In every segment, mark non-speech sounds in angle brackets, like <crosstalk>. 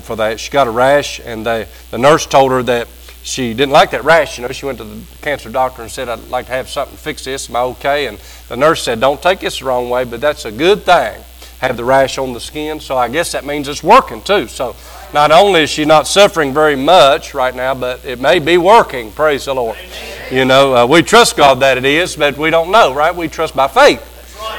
for that. She got a rash, and the, the nurse told her that she didn't like that rash. You know, she went to the cancer doctor and said, "I'd like to have something fix this. Am I okay?" And the nurse said, "Don't take this the wrong way, but that's a good thing. Have the rash on the skin, so I guess that means it's working too." So, not only is she not suffering very much right now, but it may be working. Praise the Lord. You know, uh, we trust God that it is, but we don't know, right? We trust by faith.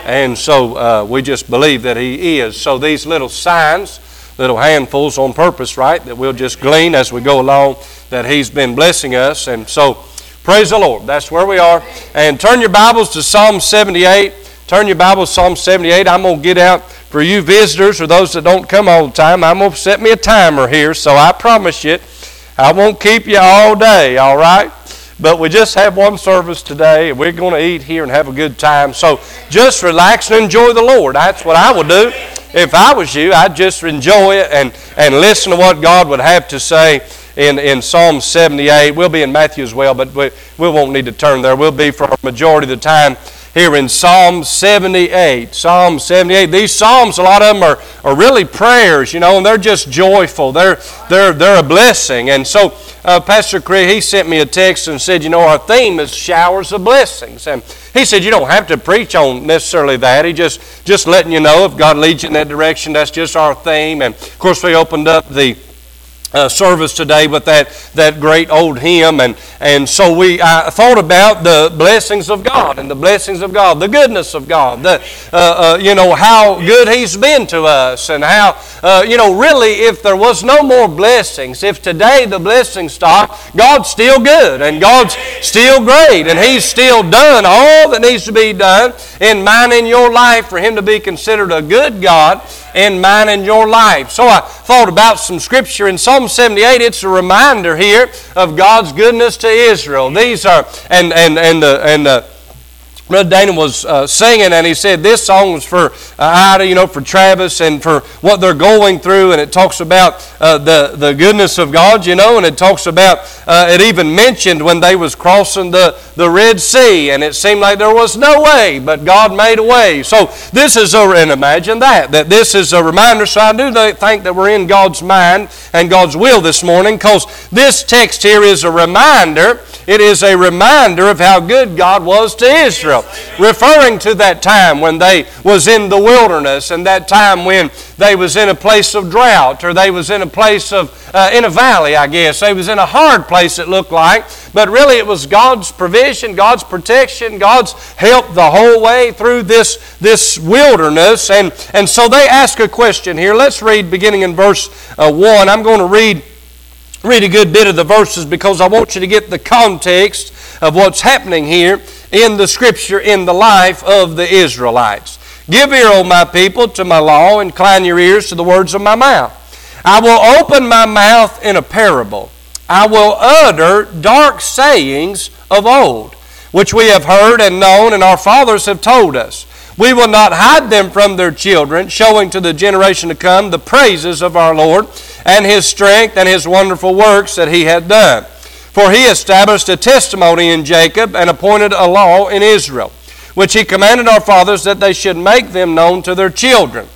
And so uh, we just believe that He is. So these little signs, little handfuls on purpose, right, that we'll just glean as we go along, that He's been blessing us. And so praise the Lord. That's where we are. And turn your Bibles to Psalm 78. Turn your Bibles to Psalm 78. I'm going to get out for you visitors or those that don't come all the time. I'm going to set me a timer here, so I promise you, I won't keep you all day, all right? But we just have one service today, and we're going to eat here and have a good time. So just relax and enjoy the Lord. That's what I would do. If I was you, I'd just enjoy it and, and listen to what God would have to say in, in Psalm 78. We'll be in Matthew as well, but we, we won't need to turn there. We'll be for a majority of the time here in Psalm 78. Psalm 78. These Psalms, a lot of them are, are really prayers, you know, and they're just joyful. They're, they're, they're a blessing. And so uh, Pastor Craig, he sent me a text and said, you know, our theme is showers of blessings. And he said, you don't have to preach on necessarily that. He just, just letting you know if God leads you in that direction, that's just our theme. And of course, we opened up the uh, service today with that, that great old hymn. And, and so we I thought about the blessings of God and the blessings of God, the goodness of God, the, uh, uh, you know, how good He's been to us, and how, uh, you know, really, if there was no more blessings, if today the blessings stopped, God's still good and God's still great, and He's still done all that needs to be done in mine in your life for Him to be considered a good God in mine and your life. So I thought about some scripture in Psalm 78. It's a reminder here of God's goodness to Israel. These are, and, and, and the, and the, Brother Dana was uh, singing, and he said this song was for uh, Ida, you know, for Travis, and for what they're going through. And it talks about uh, the the goodness of God, you know, and it talks about uh, it even mentioned when they was crossing the the Red Sea, and it seemed like there was no way, but God made a way. So this is a and imagine that that this is a reminder. So I do think that we're in God's mind and God's will this morning, because this text here is a reminder it is a reminder of how good God was to Israel, referring to that time when they was in the wilderness and that time when they was in a place of drought or they was in a place of uh, in a valley, I guess. They was in a hard place it looked like, but really it was God's provision, God's protection, God's help the whole way through this this wilderness. And and so they ask a question here. Let's read beginning in verse uh, 1. I'm going to read read a good bit of the verses because I want you to get the context of what's happening here in the scripture in the life of the Israelites. Give ear, O my people, to my law, incline your ears to the words of my mouth. I will open my mouth in a parable. I will utter dark sayings of old, which we have heard and known, and our fathers have told us. We will not hide them from their children, showing to the generation to come the praises of our Lord and his strength and his wonderful works that he had done. For he established a testimony in Jacob and appointed a law in Israel, which he commanded our fathers that they should make them known to their children,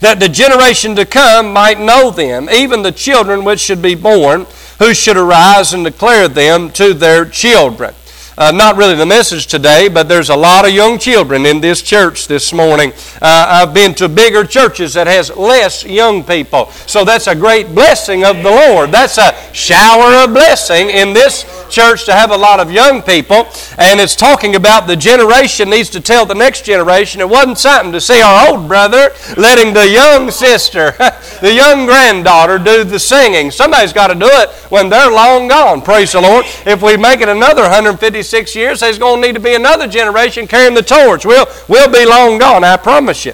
that the generation to come might know them, even the children which should be born, who should arise and declare them to their children uh, not really the message today, but there's a lot of young children in this church this morning. Uh, I've been to bigger churches that has less young people. So that's a great blessing of the Lord. That's a shower of blessing in this church to have a lot of young people. And it's talking about the generation needs to tell the next generation. It wasn't something to see our old brother letting the young sister, <laughs> the young granddaughter do the singing. Somebody's got to do it when they're long gone. Praise the Lord. If we make it another 150 36 years, there's going to need to be another generation carrying the torch. We'll, we'll be long gone, I promise you.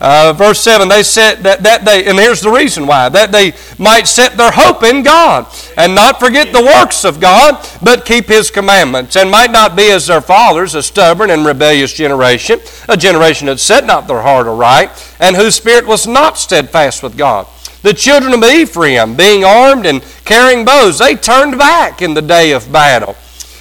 Uh, verse 7, they said that, that they, and here's the reason why, that they might set their hope in God and not forget the works of God, but keep His commandments, and might not be as their fathers, a stubborn and rebellious generation, a generation that set not their heart aright, and whose spirit was not steadfast with God. The children of Ephraim, being armed and carrying bows, they turned back in the day of battle.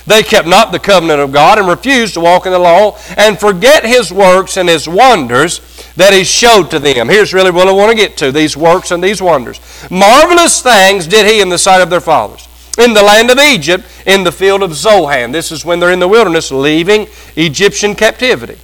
They kept not the covenant of God and refused to walk in the law and forget his works and his wonders that he showed to them. Here's really what I want to get to these works and these wonders. Marvelous things did he in the sight of their fathers. In the land of Egypt, in the field of Zoan. This is when they're in the wilderness leaving Egyptian captivity.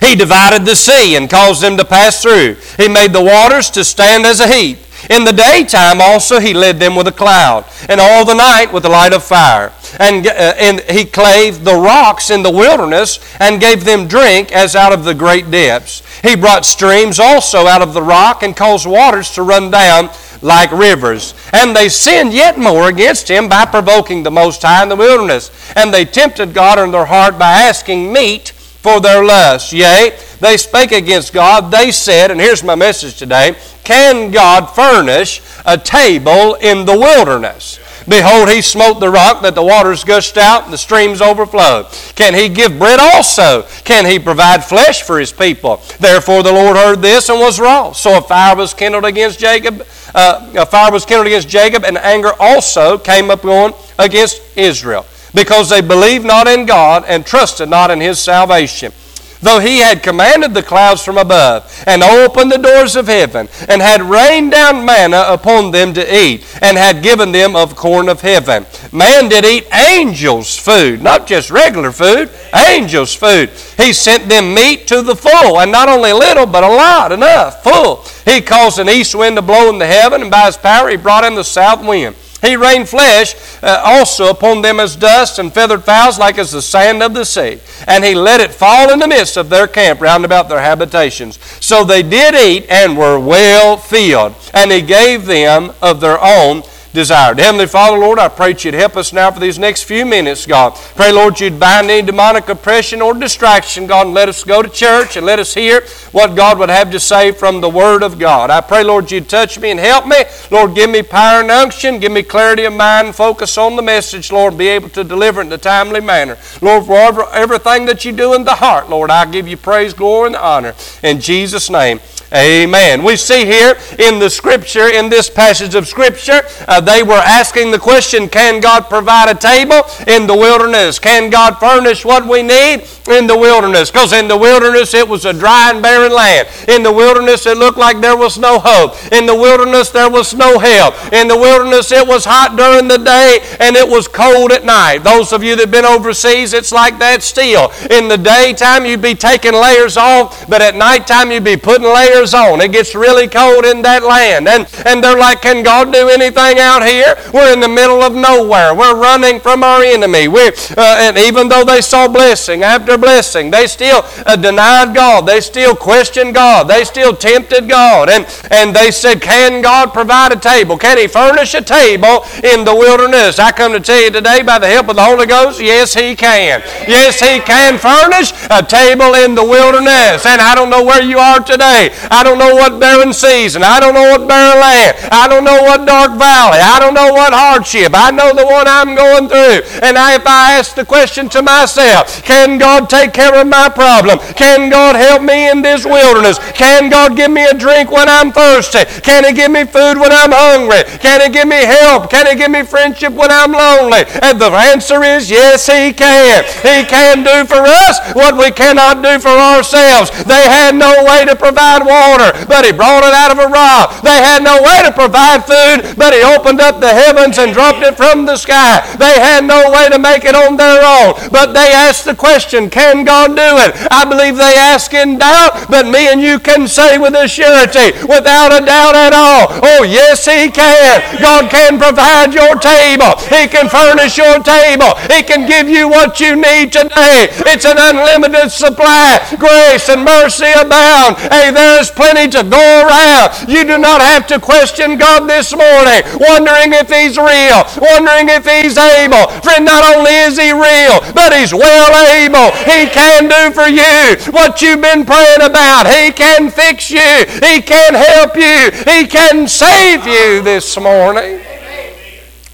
He divided the sea and caused them to pass through. He made the waters to stand as a heap. In the daytime also he led them with a cloud, and all the night with a light of fire. And, uh, and he clave the rocks in the wilderness and gave them drink as out of the great depths. He brought streams also out of the rock and caused waters to run down like rivers. And they sinned yet more against him by provoking the Most High in the wilderness. And they tempted God in their heart by asking meat for their lust. Yea, they spake against God. They said, and here's my message today Can God furnish a table in the wilderness? Behold, he smote the rock that the waters gushed out and the streams overflowed. Can he give bread also? Can he provide flesh for his people? Therefore the Lord heard this and was wroth. So a fire was kindled against Jacob. Uh, a fire was kindled against Jacob, and anger also came up on against Israel, because they believed not in God and trusted not in his salvation though he had commanded the clouds from above, and opened the doors of heaven, and had rained down manna upon them to eat, and had given them of corn of heaven. Man did eat angels' food, not just regular food, angels' food. He sent them meat to the full, and not only little, but a lot, enough, full. He caused an east wind to blow in the heaven, and by his power he brought in the south wind. He rained flesh uh, also upon them as dust, and feathered fowls like as the sand of the sea. And he let it fall in the midst of their camp round about their habitations. So they did eat and were well filled. And he gave them of their own desired. Heavenly Father, Lord, I pray that you'd help us now for these next few minutes, God. Pray, Lord, you'd bind any demonic oppression or distraction, God, and let us go to church and let us hear what God would have to say from the Word of God. I pray, Lord, you'd touch me and help me. Lord, give me power and unction. Give me clarity of mind, focus on the message, Lord, be able to deliver it in a timely manner. Lord, for everything that you do in the heart, Lord, I give you praise, glory, and honor. In Jesus' name, Amen. We see here in the scripture, in this passage of scripture, uh, they were asking the question Can God provide a table in the wilderness? Can God furnish what we need in the wilderness? Because in the wilderness it was a dry and barren land. In the wilderness it looked like there was no hope. In the wilderness there was no help. In the wilderness it was hot during the day and it was cold at night. Those of you that have been overseas, it's like that still. In the daytime you'd be taking layers off, but at nighttime you'd be putting layers on. It gets really cold in that land. And, and they're like, Can God do anything out here? We're in the middle of nowhere. We're running from our enemy. we uh, and even though they saw blessing after blessing, they still uh, denied God. They still questioned God. They still tempted God. And, and they said, Can God provide a table? Can He furnish a table in the wilderness? I come to tell you today, by the help of the Holy Ghost, yes, He can. Yes, He can furnish a table in the wilderness. And I don't know where you are today. I don't know what barren season. I don't know what barren land. I don't know what dark valley. I don't know what hardship. I know the one I'm going through. And I, if I ask the question to myself, can God take care of my problem? Can God help me in this wilderness? Can God give me a drink when I'm thirsty? Can He give me food when I'm hungry? Can He give me help? Can He give me friendship when I'm lonely? And the answer is yes, He can. He can do for us what we cannot do for ourselves. They had no way to provide water water, but he brought it out of a rock. They had no way to provide food, but he opened up the heavens and dropped it from the sky. They had no way to make it on their own, but they asked the question, can God do it? I believe they ask in doubt, but me and you can say with a surety, without a doubt at all, oh yes, he can. God can provide your table. He can furnish your table. He can give you what you need today. It's an unlimited supply. Grace and mercy abound. Hey, there's plenty to go around. You do not have to question God this morning, wondering if He's real, wondering if He's able. Friend, not only is He real, but He's well able. He can do for you what you've been praying about. He can fix you. He can help you. He can save you this morning.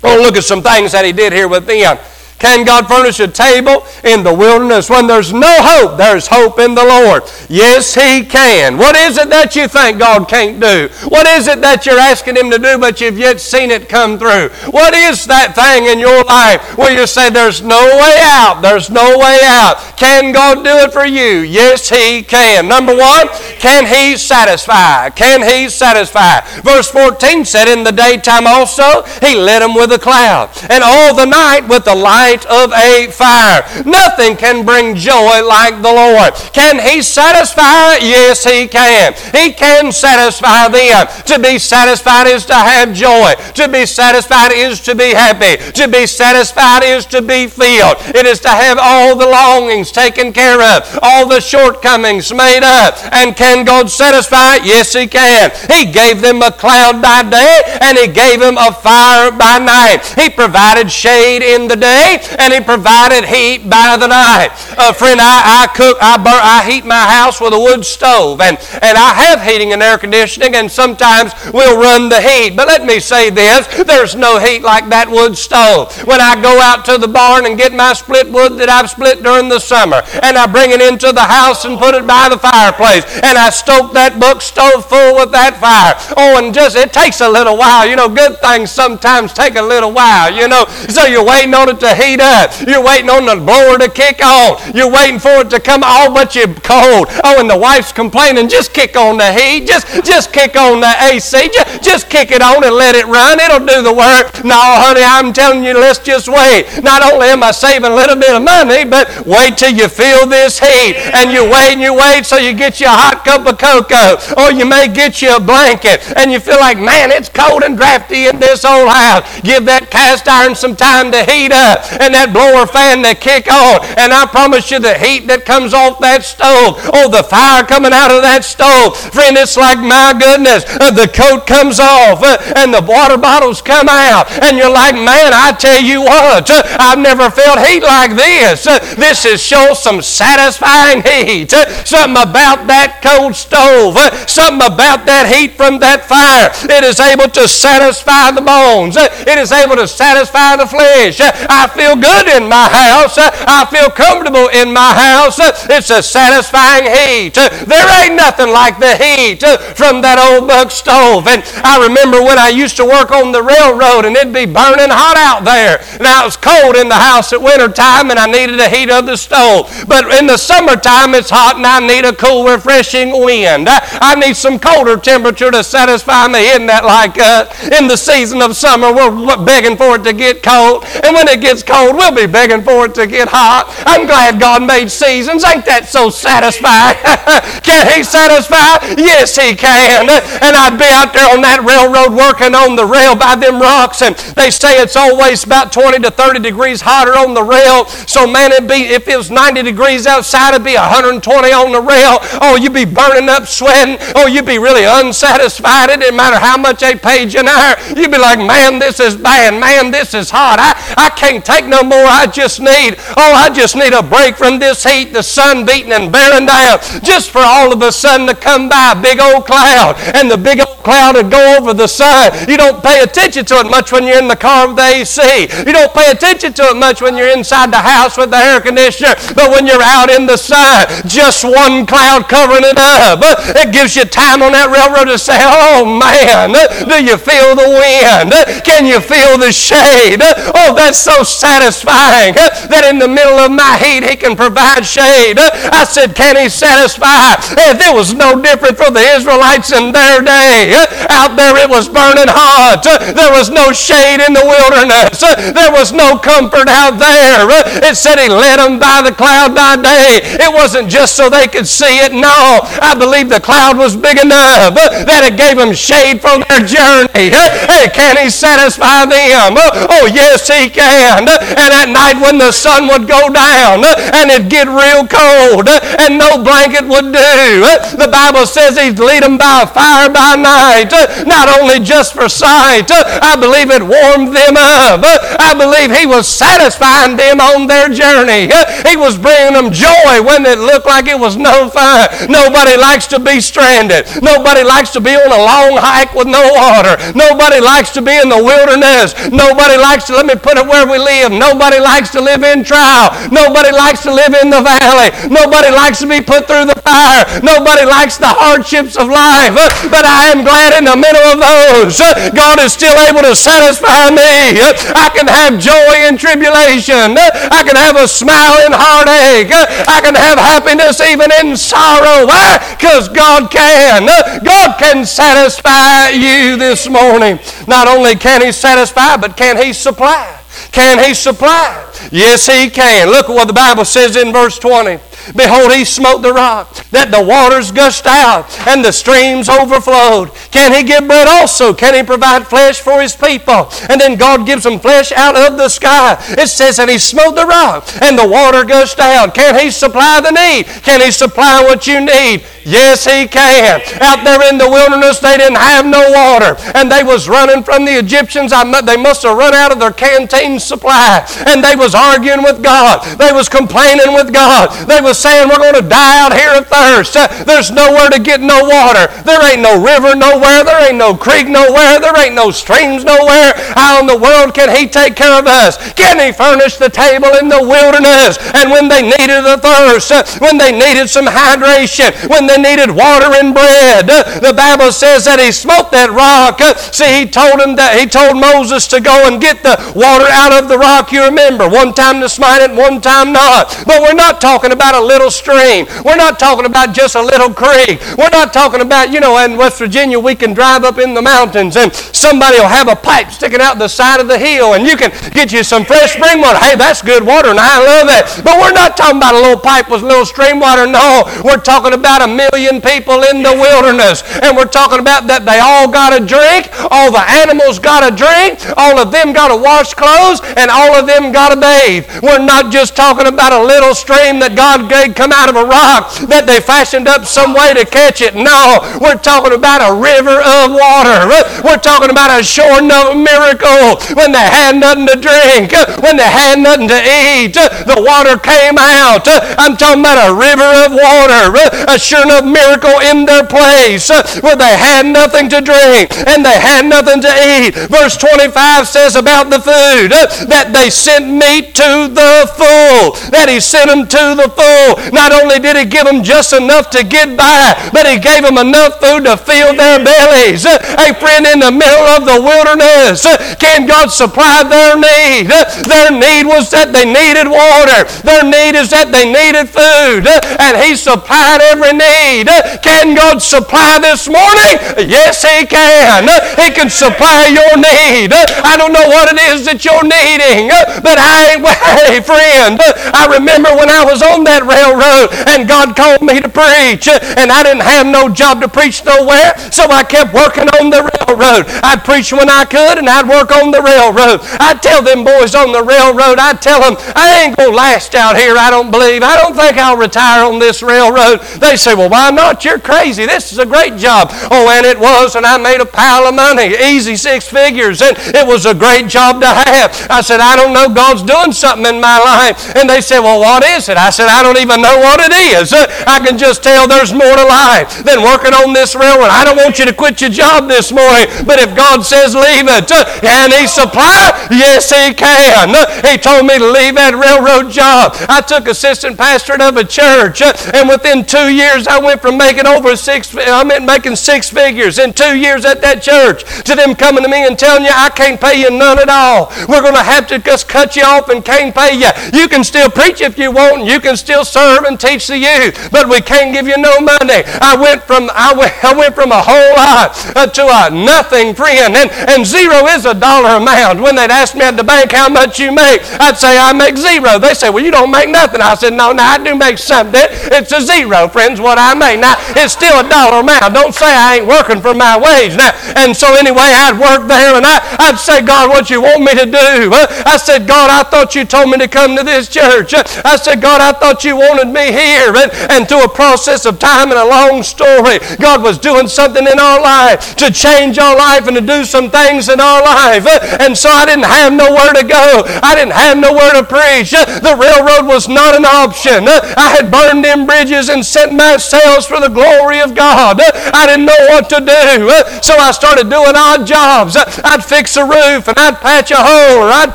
Oh, look at some things that He did here with them. Can God furnish a table in the wilderness when there's no hope? There's hope in the Lord. Yes, He can. What is it that you think God can't do? What is it that you're asking Him to do but you've yet seen it come through? What is that thing in your life where you say there's no way out? There's no way out. Can God do it for you? Yes, He can. Number one, can He satisfy? Can He satisfy? Verse 14 said, In the daytime also He led them with a cloud, and all the night with the light of a fire. Nothing can bring joy like the Lord. Can He satisfy? Yes, He can. He can satisfy them. To be satisfied is to have joy. To be satisfied is to be happy. To be satisfied is to be filled. It is to have all the longings taken care of, all the shortcomings made up. And can God satisfy? Yes, He can. He gave them a cloud by day and He gave them a fire by night. He provided shade in the day and He provided heat by the night. Uh, friend, I, I cook, I, burn, I heat my house with a wood stove and, and I have heating and air conditioning and sometimes we'll run the heat. But let me say this, there's no heat like that wood stove. When I go out to the barn and get my split wood that I've split during the summer and I bring it into the house and put it by the fireplace and I stoke that buck stove full with that fire. Oh, and just, it takes a little while. You know, good things sometimes take a little while, you know. So you're waiting on it to heat up. You're waiting on the blower to kick on. You're waiting for it to come on, but you're cold. Oh, and the wife's complaining, just kick on the heat. Just, just kick on the AC. Just, just kick it on and let it run. It'll do the work. No, honey, I'm telling you, let's just wait. Not only am I saving a little bit of money, but wait till you feel this heat. And you wait and you wait so you get you a hot cup of cocoa. Or you may get you a blanket. And you feel like, man, it's cold and drafty in this old house. Give that cast iron some time to heat up. And that blower fan to kick on. And I promise you the heat that comes off that stove. Oh, the fire coming out of that stove. Friend, it's like, my goodness, uh, the coat comes off uh, and the water bottles come out. And you're like, man, I tell you what, uh, I've never felt heat like this. Uh, this is show some satisfying heat. Uh, something about that cold stove. Uh, something about that heat from that fire. It is able to satisfy the bones. It is able to satisfy the flesh. I feel good in my house. I feel comfortable in my house. It's a satisfying heat. There ain't nothing like the heat from that old buck stove. And I remember when I used to work on the railroad and it'd be burning hot out there. Now it was cold in the house at winter time and I needed the heat of the stove. But in the summertime it's hot and I need a cool, refreshing wind. I need some colder temperature to satisfy me. Isn't that like uh, in the season of summer we're begging for it to get cold and when it gets cold we'll be begging for it to get hot. I'm glad God made seasons. Ain't that so satisfying? <laughs> can He satisfy? Yes, He can. And I'd be out there on that railroad working on the rail by them rocks and they say it's always about 20 to 30 degrees hotter on the rail. So man, it'd be if it was 90 degrees outside, it'd be 120 on the rail. Oh, you'd be burning up, sweating. Oh, you'd be really unsatisfied. It didn't matter how much they paid you an hour. You'd be like, man, this is bad. Man, this is hot. I, I can't take no more. I just need, oh, I just need a break from this heat, the sun beating and bearing down. Just for all of a sudden to come by a big old cloud and the big old cloud would go over the sun. You don't pay attention to it much when you're in the car with the AC. You don't pay attention to it much when you're inside the house with the air conditioner. But when you're out in the sun, just one cloud covering it up, it gives you time on that railroad to say, oh man, do you feel the wind? Can you feel the shade? Oh, that's so satisfying that in the middle of my heat, He can provide shade. I said, can He satisfy? If it was no different for the Israelites in their day, out there it was burning hot. There was no shade in the wilderness. There was no comfort out there. It said He led them by the cloud by day. It wasn't just so they could see it. No, I believe the cloud was big enough that it gave them shade for their journey. Hey, can He satisfy them? Oh, yes, He can. And at night when the sun would go down and it'd get real cold and no blanket would do, the Bible says He'd lead them by fire by night, not only just for sight. I believe it warmed them up. I believe He was satisfying them on their journey. He was bringing them joy when it looked like it was no fun. Nobody likes to be stranded. Nobody likes to be on a long hike with no water. Nobody likes to be in the wilderness. Nobody likes to, let me put it where we live, Nobody likes to live in trial. Nobody likes to live in the valley. Nobody likes to be put through the fire. Nobody likes the hardships of life. But I am glad in the middle of those, God is still able to satisfy me. I can have joy in tribulation. I can have a smile in heartache. I can have happiness even in sorrow. Why? Because God can. God can satisfy you this morning. Not only can He satisfy, but can He supply? Can He supply? Yes, He can. Look at what the Bible says in verse 20. Behold, he smote the rock, that the waters gushed out and the streams overflowed. Can he give bread also? Can he provide flesh for his people? And then God gives them flesh out of the sky. It says, and he smote the rock and the water gushed out. Can he supply the need? Can he supply what you need? Yes, he can. Out there in the wilderness, they didn't have no water, and they was running from the Egyptians. they must have run out of their canteen supply, and they was arguing with God. They was complaining with God. They was saying, "We're going to die out here of thirst. Uh, there's nowhere to get no water. There ain't no river nowhere. There ain't no creek nowhere. There ain't no streams nowhere. How in the world can He take care of us? Can He furnish the table in the wilderness? And when they needed the thirst, uh, when they needed some hydration, when they needed water and bread. Uh, the Bible says that he smote that rock. See, he told him that he told Moses to go and get the water out of the rock. You remember, one time to smite it, one time not. But we're not talking about a little stream. We're not talking about just a little creek. We're not talking about, you know, in West Virginia we can drive up in the mountains and somebody will have a pipe sticking out the side of the hill and you can get you some fresh spring water. Hey, that's good water and I love that. But we're not talking about a little pipe with a little stream water. No, we're talking about a million people in the wilderness. And we're talking about that they all got a drink, all the animals got a drink, all of them got to wash clothes, and all of them got to bathe. We're not just talking about a little stream that God gave come out of a rock that they fashioned up some way to catch it. No, we're talking about a river of water. We're talking about a sure enough miracle when they had nothing to drink, when they had nothing to eat, the water came out. I'm talking about a river of water, a sure enough miracle in their place where they had nothing to drink and they had nothing to eat. Verse 25 says about the food that they sent meat to the full, that he sent them to the full. Not only did he give them just enough to get by, but he gave them enough food to fill their bellies. A friend in the middle of the wilderness, can God supply their need? Their need was that they needed water. Their need is that they needed food. And he supplied every need need. Can God supply this morning? Yes, He can. He can supply your need. I don't know what it is that you're needing, but I, <laughs> hey, friend, I remember when I was on that railroad and God called me to preach, and I didn't have no job to preach nowhere, so I kept working on the railroad. I'd preach when I could, and I'd work on the railroad. I'd tell them boys on the railroad, I'd tell them, I ain't going to last out here, I don't believe. I don't think I'll retire on this railroad. They say, well, why not? You're crazy. This is a great job. Oh, and it was, and I made a pile of money, easy six figures, and it was a great job to have. I said, I don't know, God's doing something in my life. And they said, Well, what is it? I said, I don't even know what it is. Uh, I can just tell there's more to life than working on this railroad. I don't want you to quit your job this morning, but if God says leave it, uh, can He supply? Yes, He can. Uh, he told me to leave that railroad job. I took assistant pastor of a church, and within two years I went from making over six, I meant making six figures in two years at that church to them coming to me and telling you, I can't pay you none at all. We're going to have to just cut you off and can't pay you. You can still preach if you want, and you can still serve and teach the youth, but we can't give you no money. I went from, I went, I went from a whole lot uh, to a nothing, friend, and, and zero is a dollar amount. When they'd ask me at the bank how much you make, I'd say, I make zero. They say, well, you don't make nothing. I said, no, no, I do make something. It's a zero, friends, what I make. Now, it's still a dollar amount. Don't say I ain't working for my wage. Now, and so anyway, I'd work there and I, I'd say, God, what you want me to do? I said, God, I thought you told me to come to this church. I said, God, I thought you wanted me here. And, and through a process of time and a long story, God was doing something in our life to change our life and to do some things in our life. And so I didn't have nowhere to go. I didn't have nowhere to preach. The railroad was not an option. I had burned them bridges and sent my sails for the glory of God. I didn't know what to do. So I started doing odd jobs. I'd fix a roof and I'd patch a hole or I'd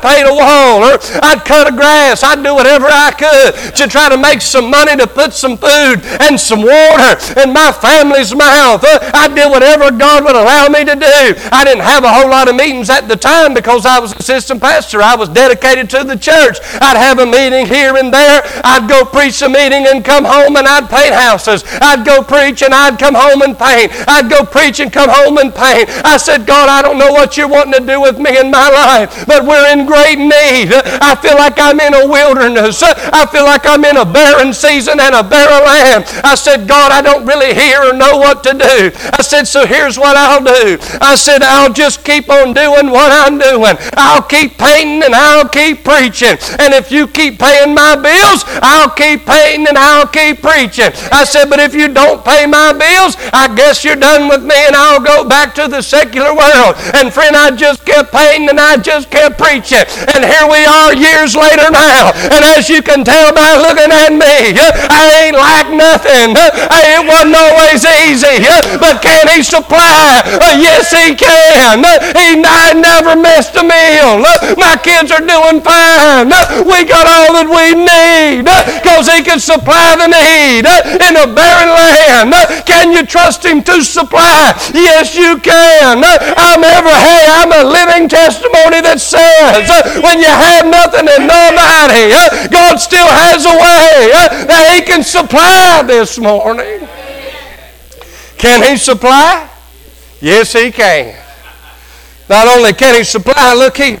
paint a wall or I'd cut a grass. I'd do whatever I could to try to make some money to put some food and some water in my family's mouth. Uh, I did whatever God would allow me to do. I didn't have a whole lot of meetings at the time because I was assistant pastor. I was dedicated to the church. I'd have a meeting here and there. I'd go preach a meeting and come home and I'd paint houses. I'd go preach and I'd come home and paint. I'd go preach and come home and paint. I said, God, I don't know what you're wanting to do with me in my life, but we're in great need. I feel like I'm in a wilderness. I feel like I'm in a barren season and a barren land. I said, God, I don't really hear or know what to do. I said, so here's what I'll do. I said, I'll just keep on doing what I'm doing. I'll keep painting and I'll keep preaching. And if you keep paying my bills, I'll keep painting and I'll keep preaching. I said, but if you don't pay my bills, I guess you're done with me and I'll go back to the secular world. And friend, I just kept painting and I just kept preaching. And here we are years later now. And as you can tell by looking at me, I ain't like nothing. It wasn't always easy. But can he supply? Uh, yes, he can. He never missed a meal. My kids are doing fine. We got all that we need because he can supply the need in a barren land. Can you trust him to supply? Yes, you can. I'm ever, hey, I'm a living testimony that says when you have nothing and nobody, God still has a way Uh, that he can supply this morning. Can he supply? Yes, he can. Not only can he supply, look here,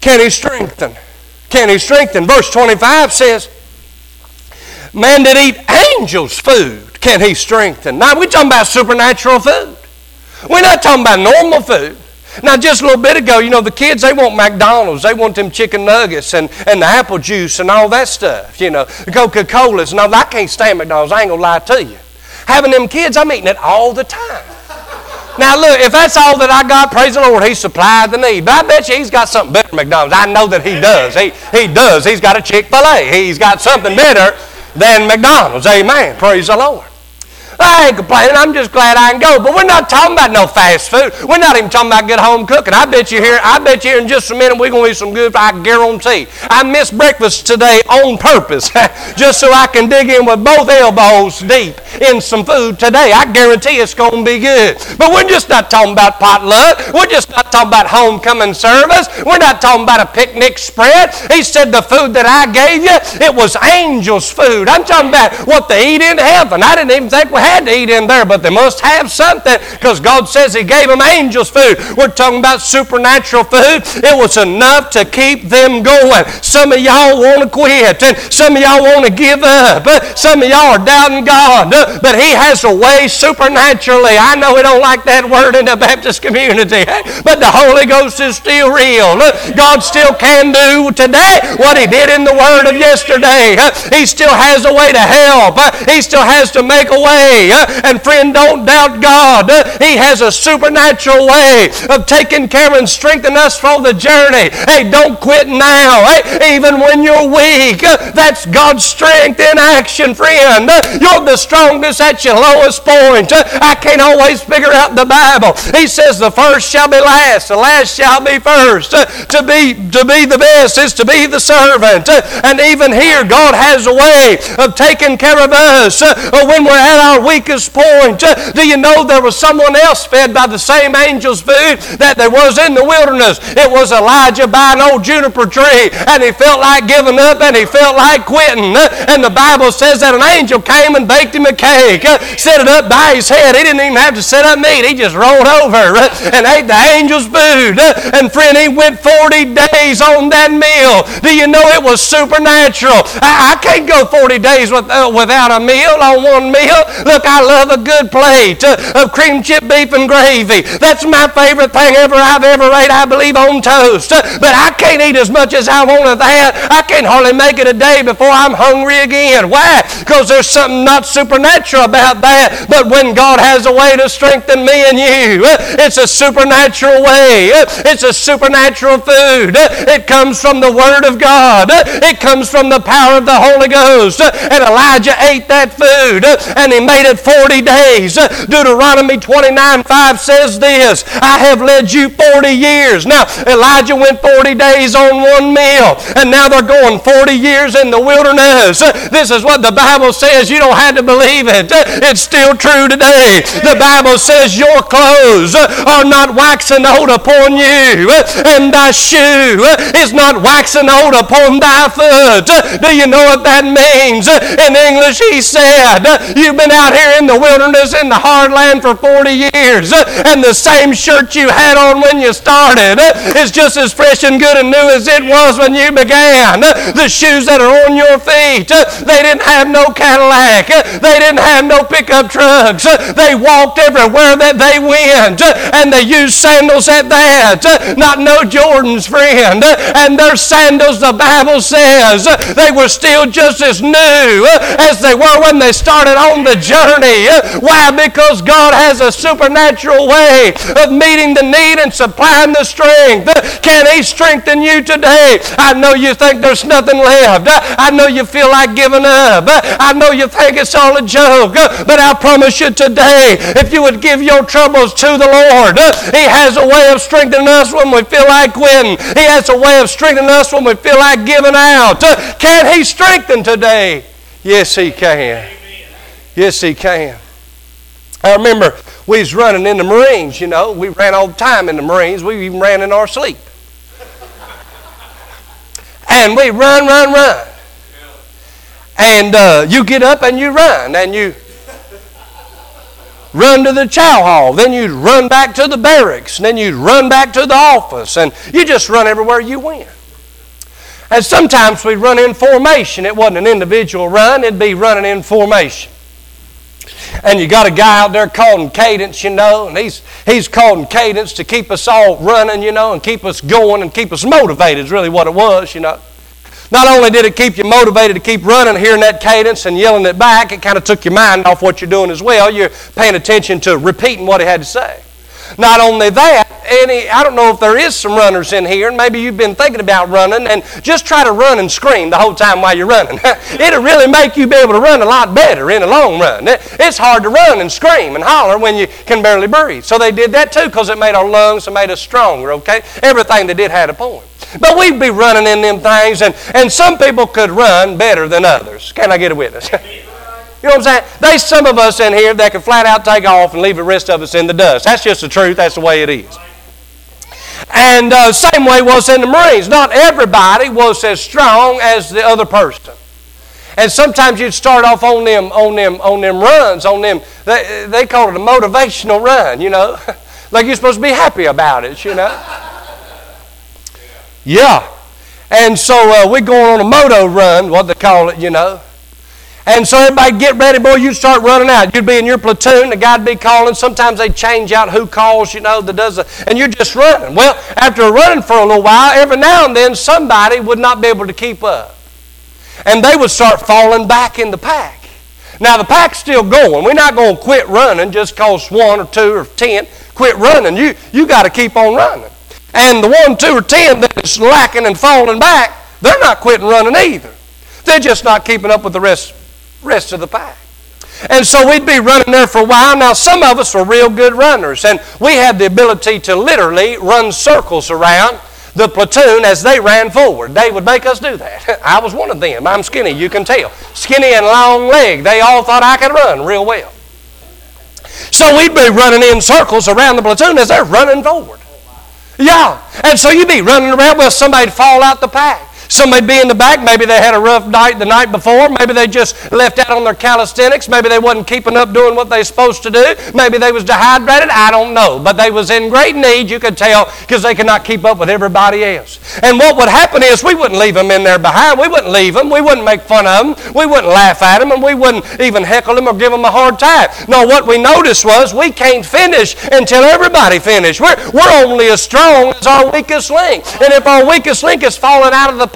can he strengthen? Can he strengthen? Verse 25 says, Man that eat angels' food can he strengthen. Now we're talking about supernatural food. We're not talking about normal food. Now, just a little bit ago, you know, the kids, they want McDonald's. They want them chicken nuggets and, and the apple juice and all that stuff, you know, the Coca Colas. Now, I can't stand McDonald's. I ain't going to lie to you. Having them kids, I'm eating it all the time. Now, look, if that's all that I got, praise the Lord, He supplied the need. But I bet you He's got something better than McDonald's. I know that He does. He, he does. He's got a Chick fil A. He's got something better than McDonald's. Amen. Praise the Lord. I ain't complaining. I'm just glad I can go. But we're not talking about no fast food. We're not even talking about good home cooking. I bet you here, I bet you here in just a minute we're to eat some good, I guarantee. I missed breakfast today on purpose <laughs> just so I can dig in with both elbows deep in some food today. I guarantee it's to be good. But we're just not talking about potluck. We're just not talking about homecoming service. We're not talking about a picnic spread. He said the food that I gave you, it was angels' food. I'm talking about what they eat in heaven. I didn't even think we had had to eat in there, but they must have something because God says He gave them angels' food. We're talking about supernatural food. It was enough to keep them going. Some of y'all want to quit, and some of y'all want to give up. Some of y'all are doubting God, but He has a way supernaturally. I know we don't like that word in the Baptist community, but the Holy Ghost is still real. God still can do today what He did in the Word of yesterday. He still has a way to help. He still has to make a way Uh, and friend, don't doubt God. Uh, he has a supernatural way of taking care and strengthening us for the journey. Hey, don't quit now. Hey, even when you're weak, uh, that's God's strength in action, friend. You're the strongest at your lowest point. I can't always figure out the Bible. He says the first shall be last, the last shall be first. To be to be the best is to be the servant. And even here, God has a way of taking care of us when we're at our weakest point. Do you know there was someone else fed by the same angel's food that there was in the wilderness? It was Elijah by an old juniper tree, and he felt like giving up and he felt like quitting. And the Bible says that an angel came and baked him a cake, set it up by his head. He didn't even have to set up meat, he just rolled over and ate the angel's food. And friend, he went 40 days on that meal. Do you know it was supernatural? I, I can't go 40 days with, uh, without a meal on one meal. Look, I love a good plate of cream chip beef and gravy. That's my favorite thing ever I've ever ate, I believe, on toast. But I can't eat as much as I want of that. I can't hardly make it a day before I'm hungry again. Why? Because there's something not supernatural about that. But when God has a way to strengthen me and you, it's a supernatural way. It's a supernatural food. It comes from the Word of God. It comes from the power of the Holy Ghost. And Elijah ate that food and he made it 40 days. Deuteronomy 29 5 says this I have led you 40 years. Now, Elijah went 40 days on one meal, and now they're going 40 years in the wilderness. This is what the Bible says. You don't have to believe it, it's still true today. The Bible says your clothes are not waxing old upon you, and thy shoe is not waxing old upon thy foot. Do you know what that means? In English, he said, You've been out here in the wilderness in the hard land for 40 years, and the same shirt you had on when you started is just as fresh and good and new as it was when you began. The shoes that are on your feet, they didn't have no Cadillac, they didn't have no pickup trucks. They walked everywhere that they went, and they used sandals at that, not no Jordan's friend. And their sandals, the Bible says, they were still just as new as they were when they started on the journey. Why? Because God has a supernatural way of meeting the need and supplying the strength. Can He strengthen you today? I know you think there's nothing left. I know you feel like giving up. I know you think it's all a joke. But I promise you today, if you would give your troubles to the Lord, He has a way of strengthening us when we feel like quitting. He has a way of strengthening us when we feel like giving out. Can He strengthen today? Yes, He can. Yes, He can. I remember we was running in the Marines, you know. We ran all the time in the Marines. We even ran in our sleep. And we run, run, run. And uh, you get up and you run, and you run to the chow hall, then you'd run back to the barracks, then you'd run back to the office, and you just run everywhere you went. And sometimes we'd run in formation. It wasn't an individual run, it'd be running in formation. And you got a guy out there calling cadence, you know, and he's, he's calling cadence to keep us all running, you know, and keep us going and keep us motivated, is really what it was, you know. Not only did it keep you motivated to keep running, hearing that cadence and yelling it back, it kind of took your mind off what you're doing as well. You're paying attention to repeating what he had to say. Not only that, any, I don't know if there is some runners in here, and maybe you've been thinking about running, and just try to run and scream the whole time while you're running. <laughs> It'll really make you be able to run a lot better in the long run. It's hard to run and scream and holler when you can barely breathe. So they did that too because it made our lungs and made us stronger, okay? Everything they did had a point. But we'd be running in them things, and, and some people could run better than others. Can I get a witness? <laughs> You know what I'm saying? There's some of us in here that can flat out take off and leave the rest of us in the dust. That's just the truth. That's the way it is. And uh, same way was in the Marines. Not everybody was as strong as the other person. And sometimes you'd start off on them, on them, on them runs, on them. They, they call it a motivational run, you know, <laughs> like you're supposed to be happy about it, you know. <laughs> Yeah. And so uh, we're going on a moto run, what they call it, you know. And so everybody get ready, boy, you'd start running out. You'd be in your platoon, the guy'd be calling. Sometimes they change out who calls, you know, that does it, and you're just running. Well, after running for a little while, every now and then somebody would not be able to keep up. And they would start falling back in the pack. Now the pack's still going. We're not going to quit running just because one or two or ten quit running. You you got to keep on running. And the one, two, or ten that is lacking and falling back, they're not quitting running either. They're just not keeping up with the rest rest of the pack. And so we'd be running there for a while. Now, some of us were real good runners, and we had the ability to literally run circles around the platoon as they ran forward. They would make us do that. <laughs> I was one of them. I'm skinny, you can tell. Skinny and long leg. They all thought I could run real well. So we'd be running in circles around the platoon as they're running forward. Yeah. And so you'd be running around, well, somebody'd fall out the pack. Somebody be in the back. Maybe they had a rough night the night before. Maybe they just left out on their calisthenics. Maybe they wasn't keeping up doing what they supposed to do. Maybe they was dehydrated. I don't know. But they was in great need, you could tell, because they could not keep up with everybody else. And what would happen is we wouldn't leave them in there behind. We wouldn't leave them. We wouldn't make fun of them. We wouldn't laugh at them. And we wouldn't even heckle them or give them a hard time. No, what we noticed was we can't finish until everybody finished. We're, we're only as strong as our weakest link. And if our weakest link is falling out of the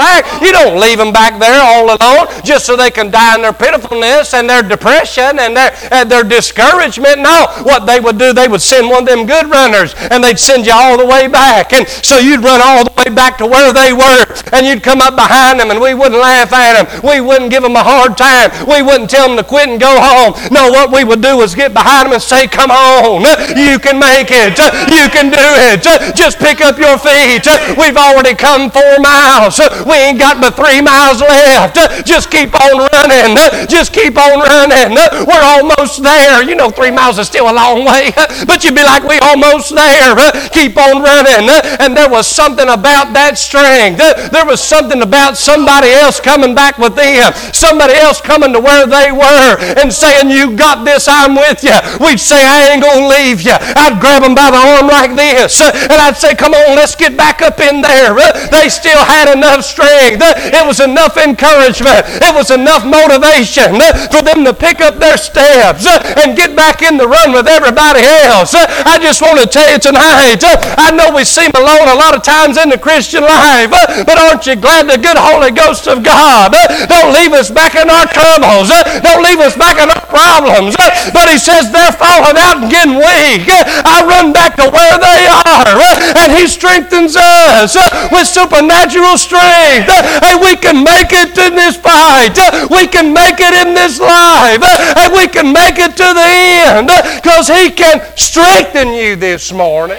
you don't leave them back there all alone just so they can die in their pitifulness and their depression and their, and their discouragement. No, what they would do, they would send one of them good runners and they'd send you all the way back. And so you'd run all the way back to where they were and you'd come up behind them and we wouldn't laugh at them. We wouldn't give them a hard time. We wouldn't tell them to quit and go home. No, what we would do was get behind them and say, Come on, you can make it. You can do it. Just pick up your feet. We've already come four miles. We ain't got but three miles left. Just keep on running. Just keep on running. We're almost there. You know, three miles is still a long way, but you'd be like, We almost there. Keep on running. And there was something about that strength. There was something about somebody else coming back with them. Somebody else coming to where they were and saying, You got this, I'm with you. We'd say, I ain't going to leave you. I'd grab them by the arm like this and I'd say, Come on, let's get back up in there. They still had enough strength. It was enough encouragement. It was enough motivation eh, for them to pick up their steps eh, and get back in the run with everybody else. Eh. I just want to tell you tonight, I know we seem alone a lot of times in the Christian life, but aren't you glad the good Holy Ghost of God don't leave us back in our troubles, don't leave us back in our problems. But He says they're falling out and getting weak. I run back to where they are, and He strengthens us with supernatural strength. Uh, and we can make it in this fight. Uh, we can make it in this life. Uh, and we can make it to the end because He can strengthen you this morning.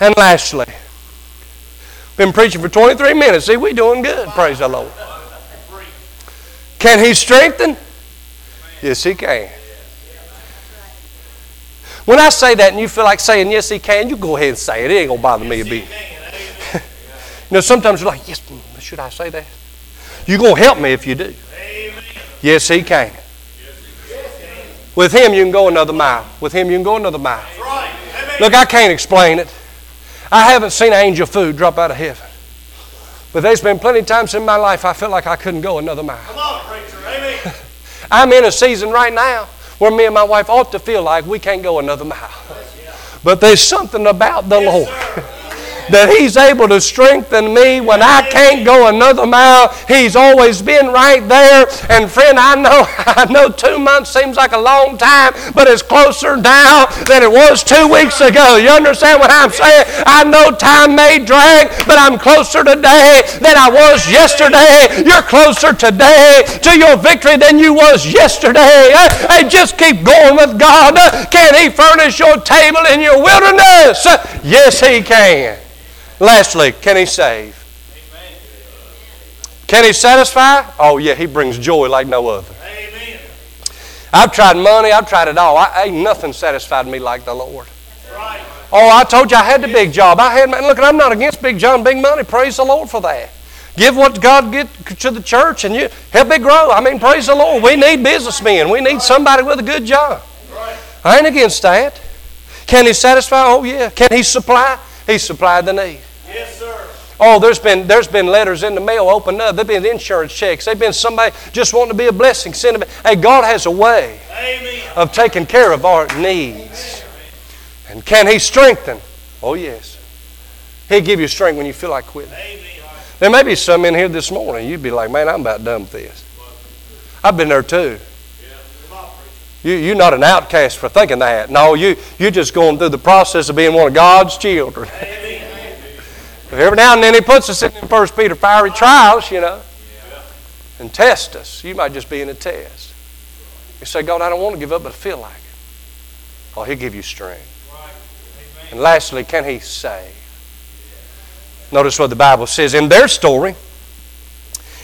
And lastly, been preaching for 23 minutes. See, we doing good. Praise the Lord. Can He strengthen? Yes, He can. When I say that and you feel like saying yes, He can, you go ahead and say it. It ain't going to bother me a bit. You know, sometimes you're like, yes, should I say that? You're going to help me if you do. Yes, He can. With Him, you can go another mile. With Him, you can go another mile. Look, I can't explain it. I haven't seen angel food drop out of heaven. But there's been plenty of times in my life I felt like I couldn't go another mile. Come on, preacher. Amen. <laughs> I'm in a season right now where me and my wife ought to feel like we can't go another mile. But there's something about the Lord <laughs> that He's able to strengthen me when I can't go another mile. He's always been right there. And friend, I know, <laughs> I know two months seems like a long time, but it's closer now than it was two weeks ago. You understand what I'm saying? I know time may drag, but I'm closer today than I was yesterday. You're closer today to your victory than you was yesterday. Hey, just keep going with God. Can He furnish your table in your wilderness? Yes, He can. Lastly, can He save? Can He satisfy? Oh, yeah, He brings joy like no other. Amen. I've tried money, I've tried it all. I, ain't nothing satisfied me like the Lord. Right. Oh, I told you I had the big job. I had, look, I'm not against big job, big money. Praise the Lord for that. Give what God get to the church and you help it grow. I mean, praise the Lord. We need businessmen. We need somebody with a good job. I ain't against that. Can He satisfy? Oh, yeah. Can He supply? He supplied the need. Yes, sir. Oh, there's been there's been letters in the mail opened up. There've been insurance checks. They've been somebody just wanting to be a blessing. Send them. Hey, God has a way Amen. of taking care of our needs. And can He strengthen? Oh yes. He'll give you strength when you feel like quitting. Amen. There may be some in here this morning. You'd be like, man, I'm about done with this. I've been there too. You, you're not an outcast for thinking that. No, you, you're just going through the process of being one of God's children. Every now and then He puts us in First Peter fiery trials, you know, and test us. You might just be in a test. You say, God, I don't want to give up, but I feel like it. Oh, He'll give you strength. And lastly, can He save? Notice what the Bible says in their story.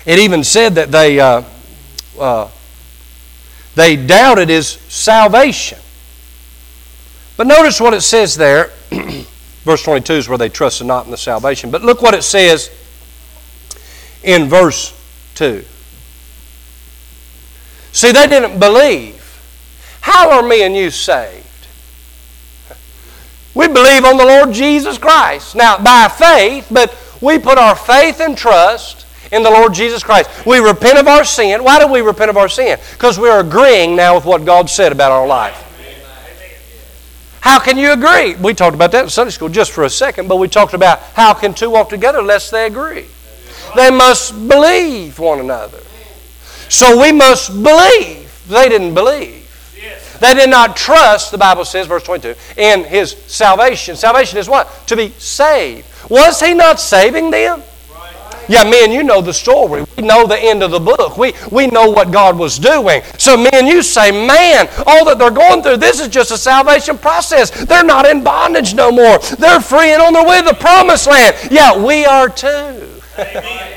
It even said that they uh, uh, they doubted His salvation. But notice what it says there. <clears throat> Verse 22 is where they trusted not in the salvation. But look what it says in verse 2. See, they didn't believe. How are me and you saved? We believe on the Lord Jesus Christ. Now, by faith, but we put our faith and trust in the Lord Jesus Christ. We repent of our sin. Why do we repent of our sin? Because we're agreeing now with what God said about our life. How can you agree? We talked about that in Sunday school just for a second, but we talked about how can two walk together unless they agree. They must believe one another. So we must believe. They didn't believe. They did not trust, the Bible says, verse 22, in his salvation. Salvation is what? To be saved. Was he not saving them? Yeah, me and you know the story. We know the end of the book. We, we know what God was doing. So me and you say, man, all that they're going through, this is just a salvation process. They're not in bondage no more. They're free and on their way to the promised land. Yeah, we are too.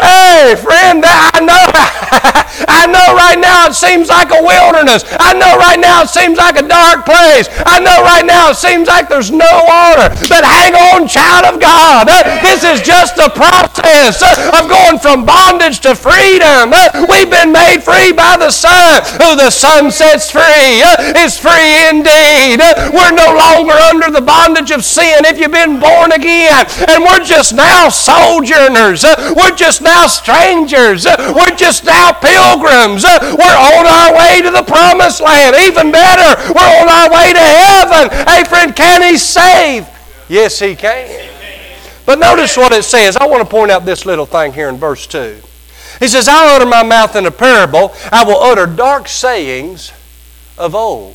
Hey, friend, I know, <laughs> I know right now it seems like a wilderness. I know right now it seems like a dark place. I know right now it seems like there's no water. But hang on, child of God. This is just a process uh, of going from bondage to freedom. We've been made free by the Son. Who the Son sets free uh, is free indeed. We're no longer under the bondage of sin if you've been born again. And we're just now sojourners. Uh, we're just now strangers. We're just now pilgrims. We're on our way to the promised land. Even better, we're on our way to heaven. Hey, friend, can He save? Yes, He can. But notice what it says. I want to point out this little thing here in verse 2. He says, I utter my mouth in a parable. I will utter dark sayings of old.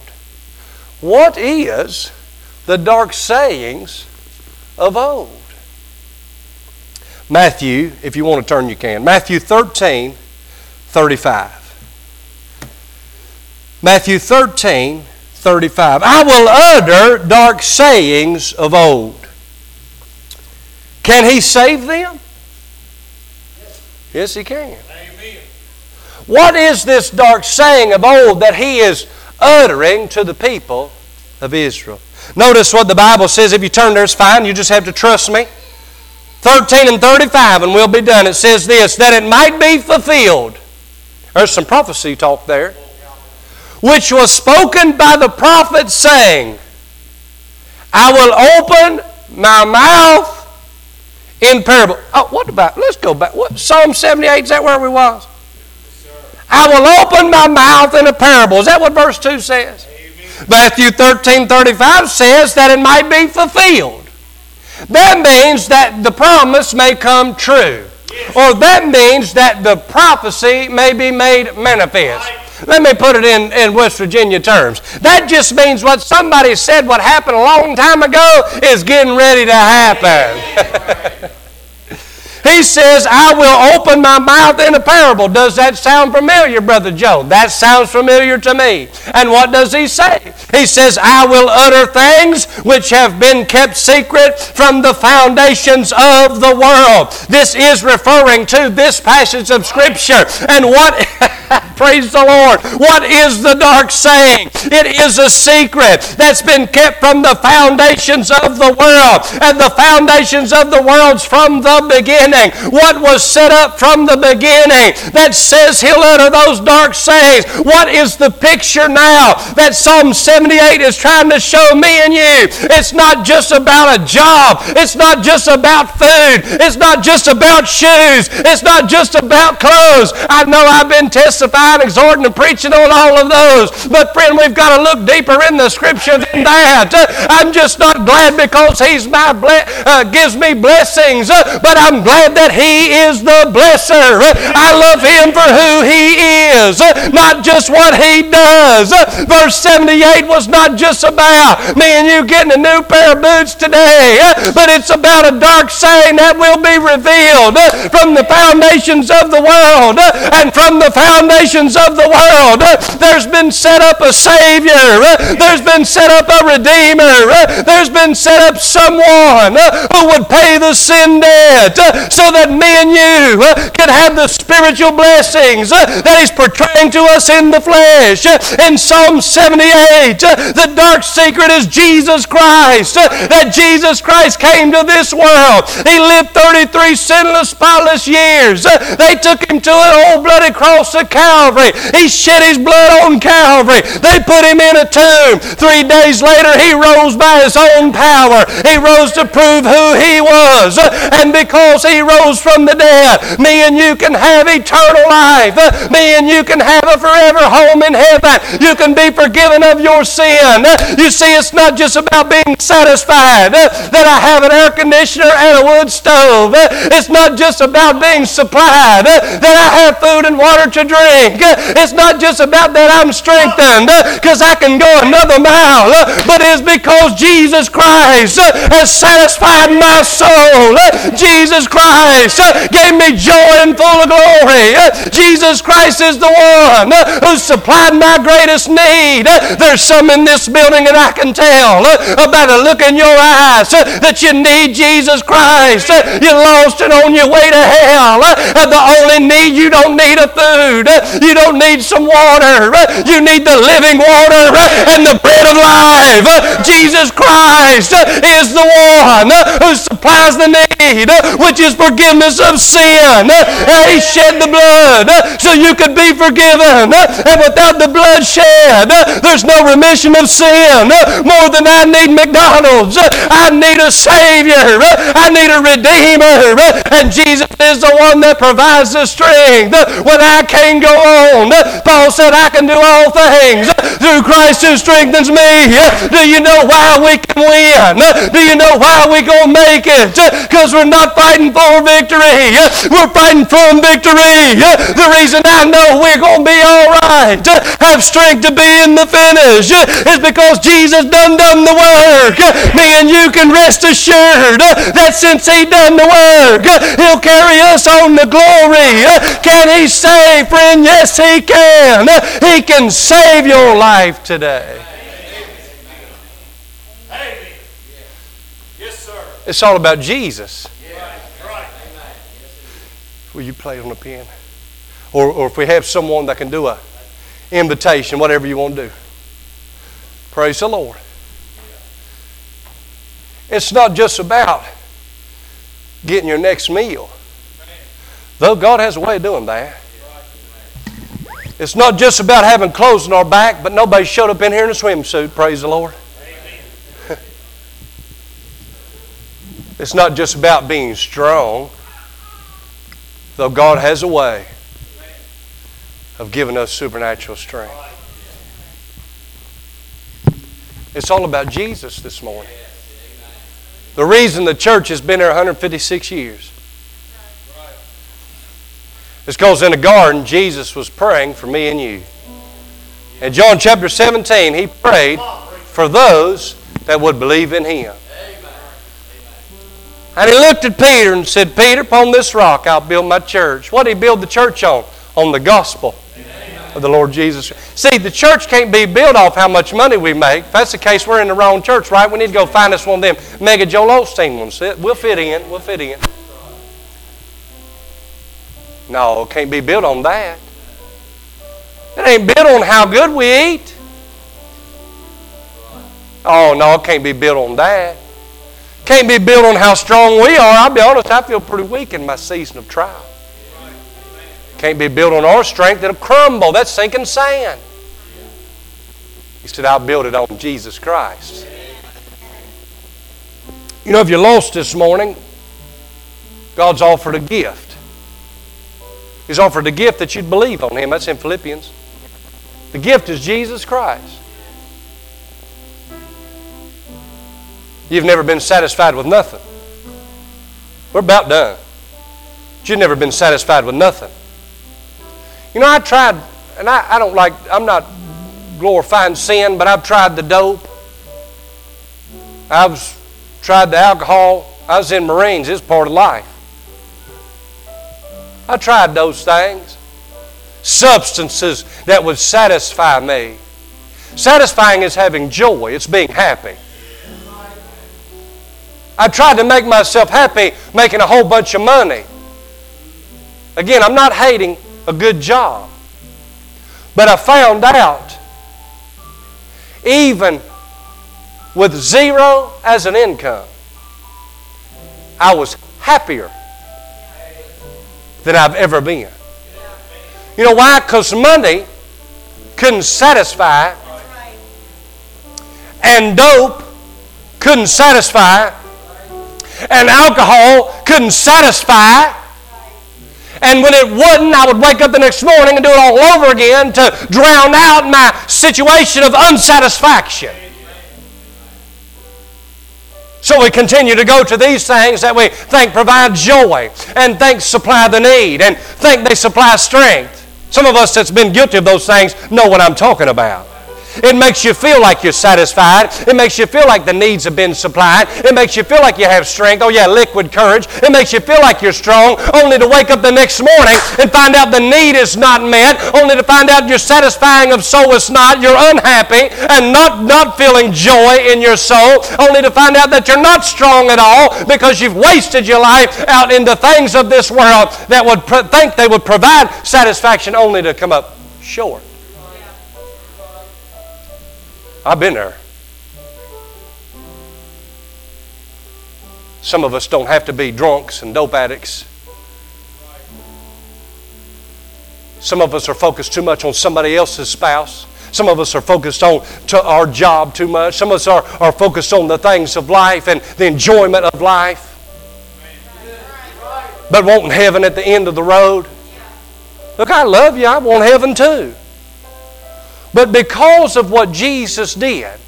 What is the dark sayings of old? Matthew, if you want to turn, you can. Matthew 13, 35. Matthew 13, 35. I will utter dark sayings of old. Can he save them? Yes, he can. Amen. What is this dark saying of old that he is uttering to the people of Israel? Notice what the Bible says. If you turn there, it's fine. You just have to trust me. 13 and 35, and we'll be done. It says this that it might be fulfilled. There's some prophecy talk there. Which was spoken by the prophet, saying, I will open my mouth in parable. Oh, what about? Let's go back. What Psalm 78, is that where we was? I will open my mouth in a parable. Is that what verse 2 says? Amen. Matthew 13, 35 says that it might be fulfilled. That means that the promise may come true. Or that means that the prophecy may be made manifest. Let me put it in, in West Virginia terms. That just means what somebody said what happened a long time ago is getting ready to happen. <laughs> He says, I will open my mouth in a parable. Does that sound familiar, Brother Joe? That sounds familiar to me. And what does he say? He says, I will utter things which have been kept secret from the foundations of the world. This is referring to this passage of Scripture. And what, <laughs> praise the Lord, what is the dark saying? It is a secret that's been kept from the foundations of the world. And the foundations of the world's from the beginning what was set up from the beginning that says he'll utter those dark sayings. What is the picture now that Psalm 78 is trying to show me and you? It's not just about a job. It's not just about food. It's not just about shoes. It's not just about clothes. I know I've been testifying, exhorting, and preaching on all of those. But friend, we've got to look deeper in the scripture than that. I'm just not glad because he's my ble- uh, gives me blessings, uh, but I'm glad that He is the blesser. I love Him for who He is, not just what He does. Verse 78 was not just about me and you getting a new pair of boots today, eh? but it's about a dark saying that will be revealed eh? from the foundations of the world. Eh? And from the foundations of the world, there's been set up a Savior. There's been set up a Redeemer. There's been set up someone who would pay the sin debt so that me and you can have the spiritual blessings that He's portraying to us in the flesh. In Psalm 78, uh, the dark secret is Jesus Christ, that Jesus Christ came to this world. He lived 33 sinless, spotless years. They took Him to an old bloody cross of Calvary. He shed His blood on Calvary. They put Him in a tomb. Three days later, He rose by His own power. He rose to prove who He was. And because He rose from the dead. Me and you can have eternal life. Me and you can have a forever home in heaven. You can be forgiven of your sin. You see, it's not just about being satisfied that I have an air conditioner and a wood stove. It's not just about being supplied that I have food and water to drink. It's not just about that I'm strengthened because I can go another mile, but it's because Jesus Christ has satisfied my soul. Jesus Christ gave me joy and full of glory. Jesus Christ is the one who supplied my greatest need. There's some in this building and I can tell uh, about a look in your eyes uh, that you need Jesus Christ. Uh, You're lost and on your way to hell. The only need, you don't need a food. You don't need some water. You need the living water and the bread of life. Jesus Christ is the one who supplies the need, which is forgiveness of sin. He shed the blood so you could be forgiven. And without the blood shed, there's no remission of sin. More than I need McDonald's, I need a Savior. I need a Redeemer. And Jesus is the one that provides the strength when I can't go on. Paul said, I can do all things through Christ who strengthens me. Do you know why we can win? Do you know why we going to make it? Because we're not fighting for victory. We're fighting from victory. The reason I know we're going to be all right, have strength to be in the finish, is because Jesus done done the work. Me and you can rest assured that since he done the work, he'll carry us on the glory. Can he save, friend? Yes, he can. He can save your life today. Yes, sir. It's all about Jesus. Will you play on the pen? Or, or if we have someone that can do a invitation, whatever you want to do. Praise the Lord. It's not just about getting your next meal. Though God has a way of doing that. It's not just about having clothes on our back, but nobody showed up in here in a swimsuit. Praise the Lord. <laughs> it's not just about being strong, though God has a way of giving us supernatural strength. It's all about Jesus this morning. The reason the church has been here 156 years is because in the garden, Jesus was praying for me and you. In John chapter 17, he prayed for those that would believe in him. And he looked at Peter and said, Peter, upon this rock I'll build my church. What did he build the church on? On the gospel of the Lord Jesus. See, the church can't be built off how much money we make. If that's the case, we're in the wrong church, right? We need to go find us one of them mega Joel Osteen ones. We'll fit in. We'll fit in. No, it can't be built on that. It ain't built on how good we eat. Oh, no, it can't be built on that. Can't be built on how strong we are. I'll be honest, I feel pretty weak in my season of trial. Can't be built on our strength. It'll crumble. That's sinking sand. He said, I'll build it on Jesus Christ. You know, if you're lost this morning, God's offered a gift. He's offered a gift that you'd believe on Him. That's in Philippians. The gift is Jesus Christ. You've never been satisfied with nothing. We're about done. But you've never been satisfied with nothing. You know, I tried, and I, I don't like, I'm not glorifying sin, but I've tried the dope. I've tried the alcohol. I was in Marines, it's part of life. I tried those things. Substances that would satisfy me. Satisfying is having joy, it's being happy. I tried to make myself happy making a whole bunch of money. Again, I'm not hating a good job. But I found out, even with zero as an income, I was happier than I've ever been. You know why? Because money couldn't satisfy, and dope couldn't satisfy, and alcohol couldn't satisfy, And when it wouldn't, I would wake up the next morning and do it all over again to drown out my situation of unsatisfaction. So we continue to go to these things that we think provide joy and think supply the need and think they supply strength. Some of us that's been guilty of those things know what I'm talking about. It makes you feel like you're satisfied. It makes you feel like the needs have been supplied. It makes you feel like you have strength. Oh, yeah, liquid courage. It makes you feel like you're strong, only to wake up the next morning and find out the need is not met, only to find out you're satisfying of soul is not. You're unhappy and not, not feeling joy in your soul, only to find out that you're not strong at all because you've wasted your life out into things of this world that would think they would provide satisfaction only to come up short. I've been there. Some of us don't have to be drunks and dope addicts. Some of us are focused too much on somebody else's spouse. Some of us are focused on our job too much. Some of us are, are focused on the things of life and the enjoyment of life. But wanting heaven at the end of the road. Look, I love you. I want heaven too. But because of what Jesus did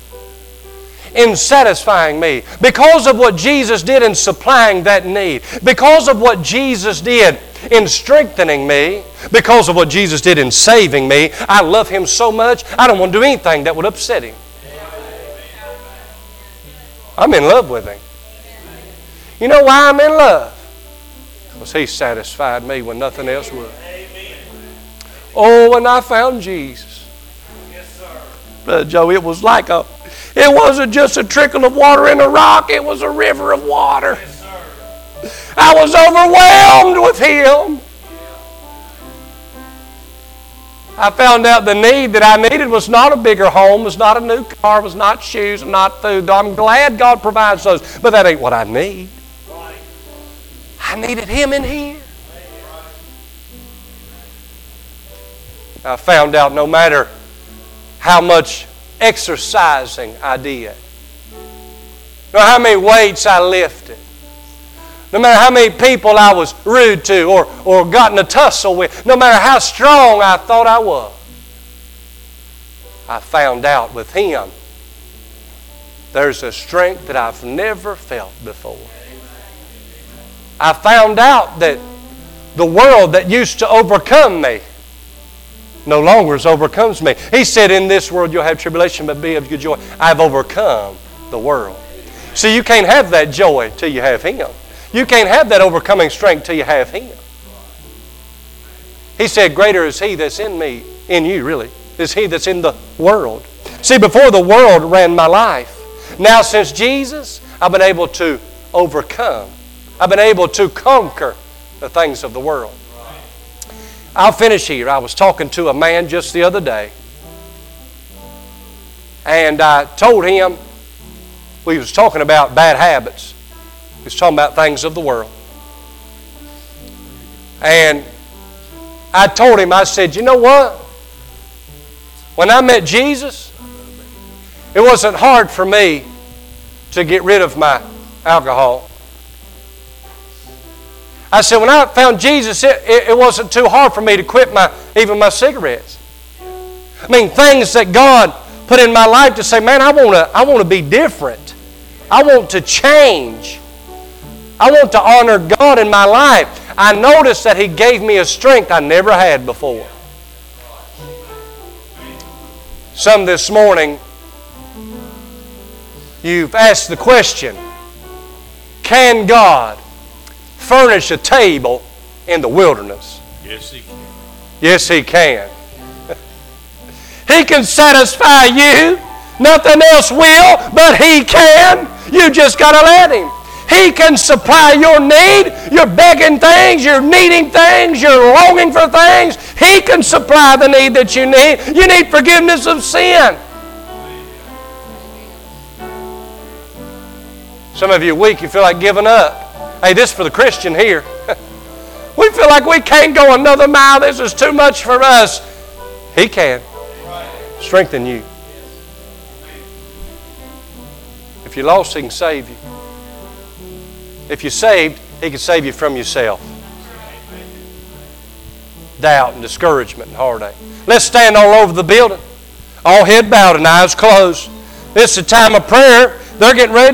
in satisfying me, because of what Jesus did in supplying that need, because of what Jesus did in strengthening me, because of what Jesus did in saving me, I love Him so much, I don't want to do anything that would upset Him. I'm in love with Him. You know why I'm in love? Because He satisfied me when nothing else would. Oh, when I found Jesus. Brother Joe, it was like a, it wasn't just a trickle of water in a rock, it was a river of water. Yes, I was overwhelmed with Him. I found out the need that I needed was not a bigger home, was not a new car, was not shoes, not food. I'm glad God provides those, but that ain't what I need. I needed Him in here. I found out no matter how much exercising I did, no how many weights I lifted, no matter how many people I was rude to or, or got in a tussle with, no matter how strong I thought I was, I found out with Him there's a strength that I've never felt before. I found out that the world that used to overcome me no longer overcomes me. He said, In this world you'll have tribulation, but be of good joy. I've overcome the world. See, you can't have that joy till you have Him. You can't have that overcoming strength till you have Him. He said, Greater is He that's in me, in you, really, is He that's in the world. See, before the world ran my life. Now, since Jesus, I've been able to overcome. I've been able to conquer the things of the world. I'll finish here. I was talking to a man just the other day, and I told him we was talking about bad habits. He was talking about things of the world. And I told him, I said, you know what? When I met Jesus, it wasn't hard for me to get rid of my alcohol. I said, when I found Jesus, it, it, it, wasn't too hard for me to quit my even my cigarettes. I mean, things that God put in my life to say, man, I want to I want to be different. I want to change. I want to honor God in my life. I noticed that He gave me a strength I never had before. Some this morning, you've asked the question Can God furnish a table in the wilderness. Yes, He can. Yes, He can. <laughs> he can satisfy you. Nothing else will, but He can. You just got to let Him. He can supply your need. You're begging things, you're needing things, you're longing for things. He can supply the need that you need. You need forgiveness of sin. Some of you are weak, you feel like giving up. Hey, this for the Christian here. <laughs> we feel like we can't go another mile. This is too much for us. He can strengthen you. If you're lost, He can save you. If you're saved, He can save you from yourself. doubt and discouragement and heartache. Let's stand all over the building, all head bowed and eyes closed. This is a time of prayer. They're getting ready to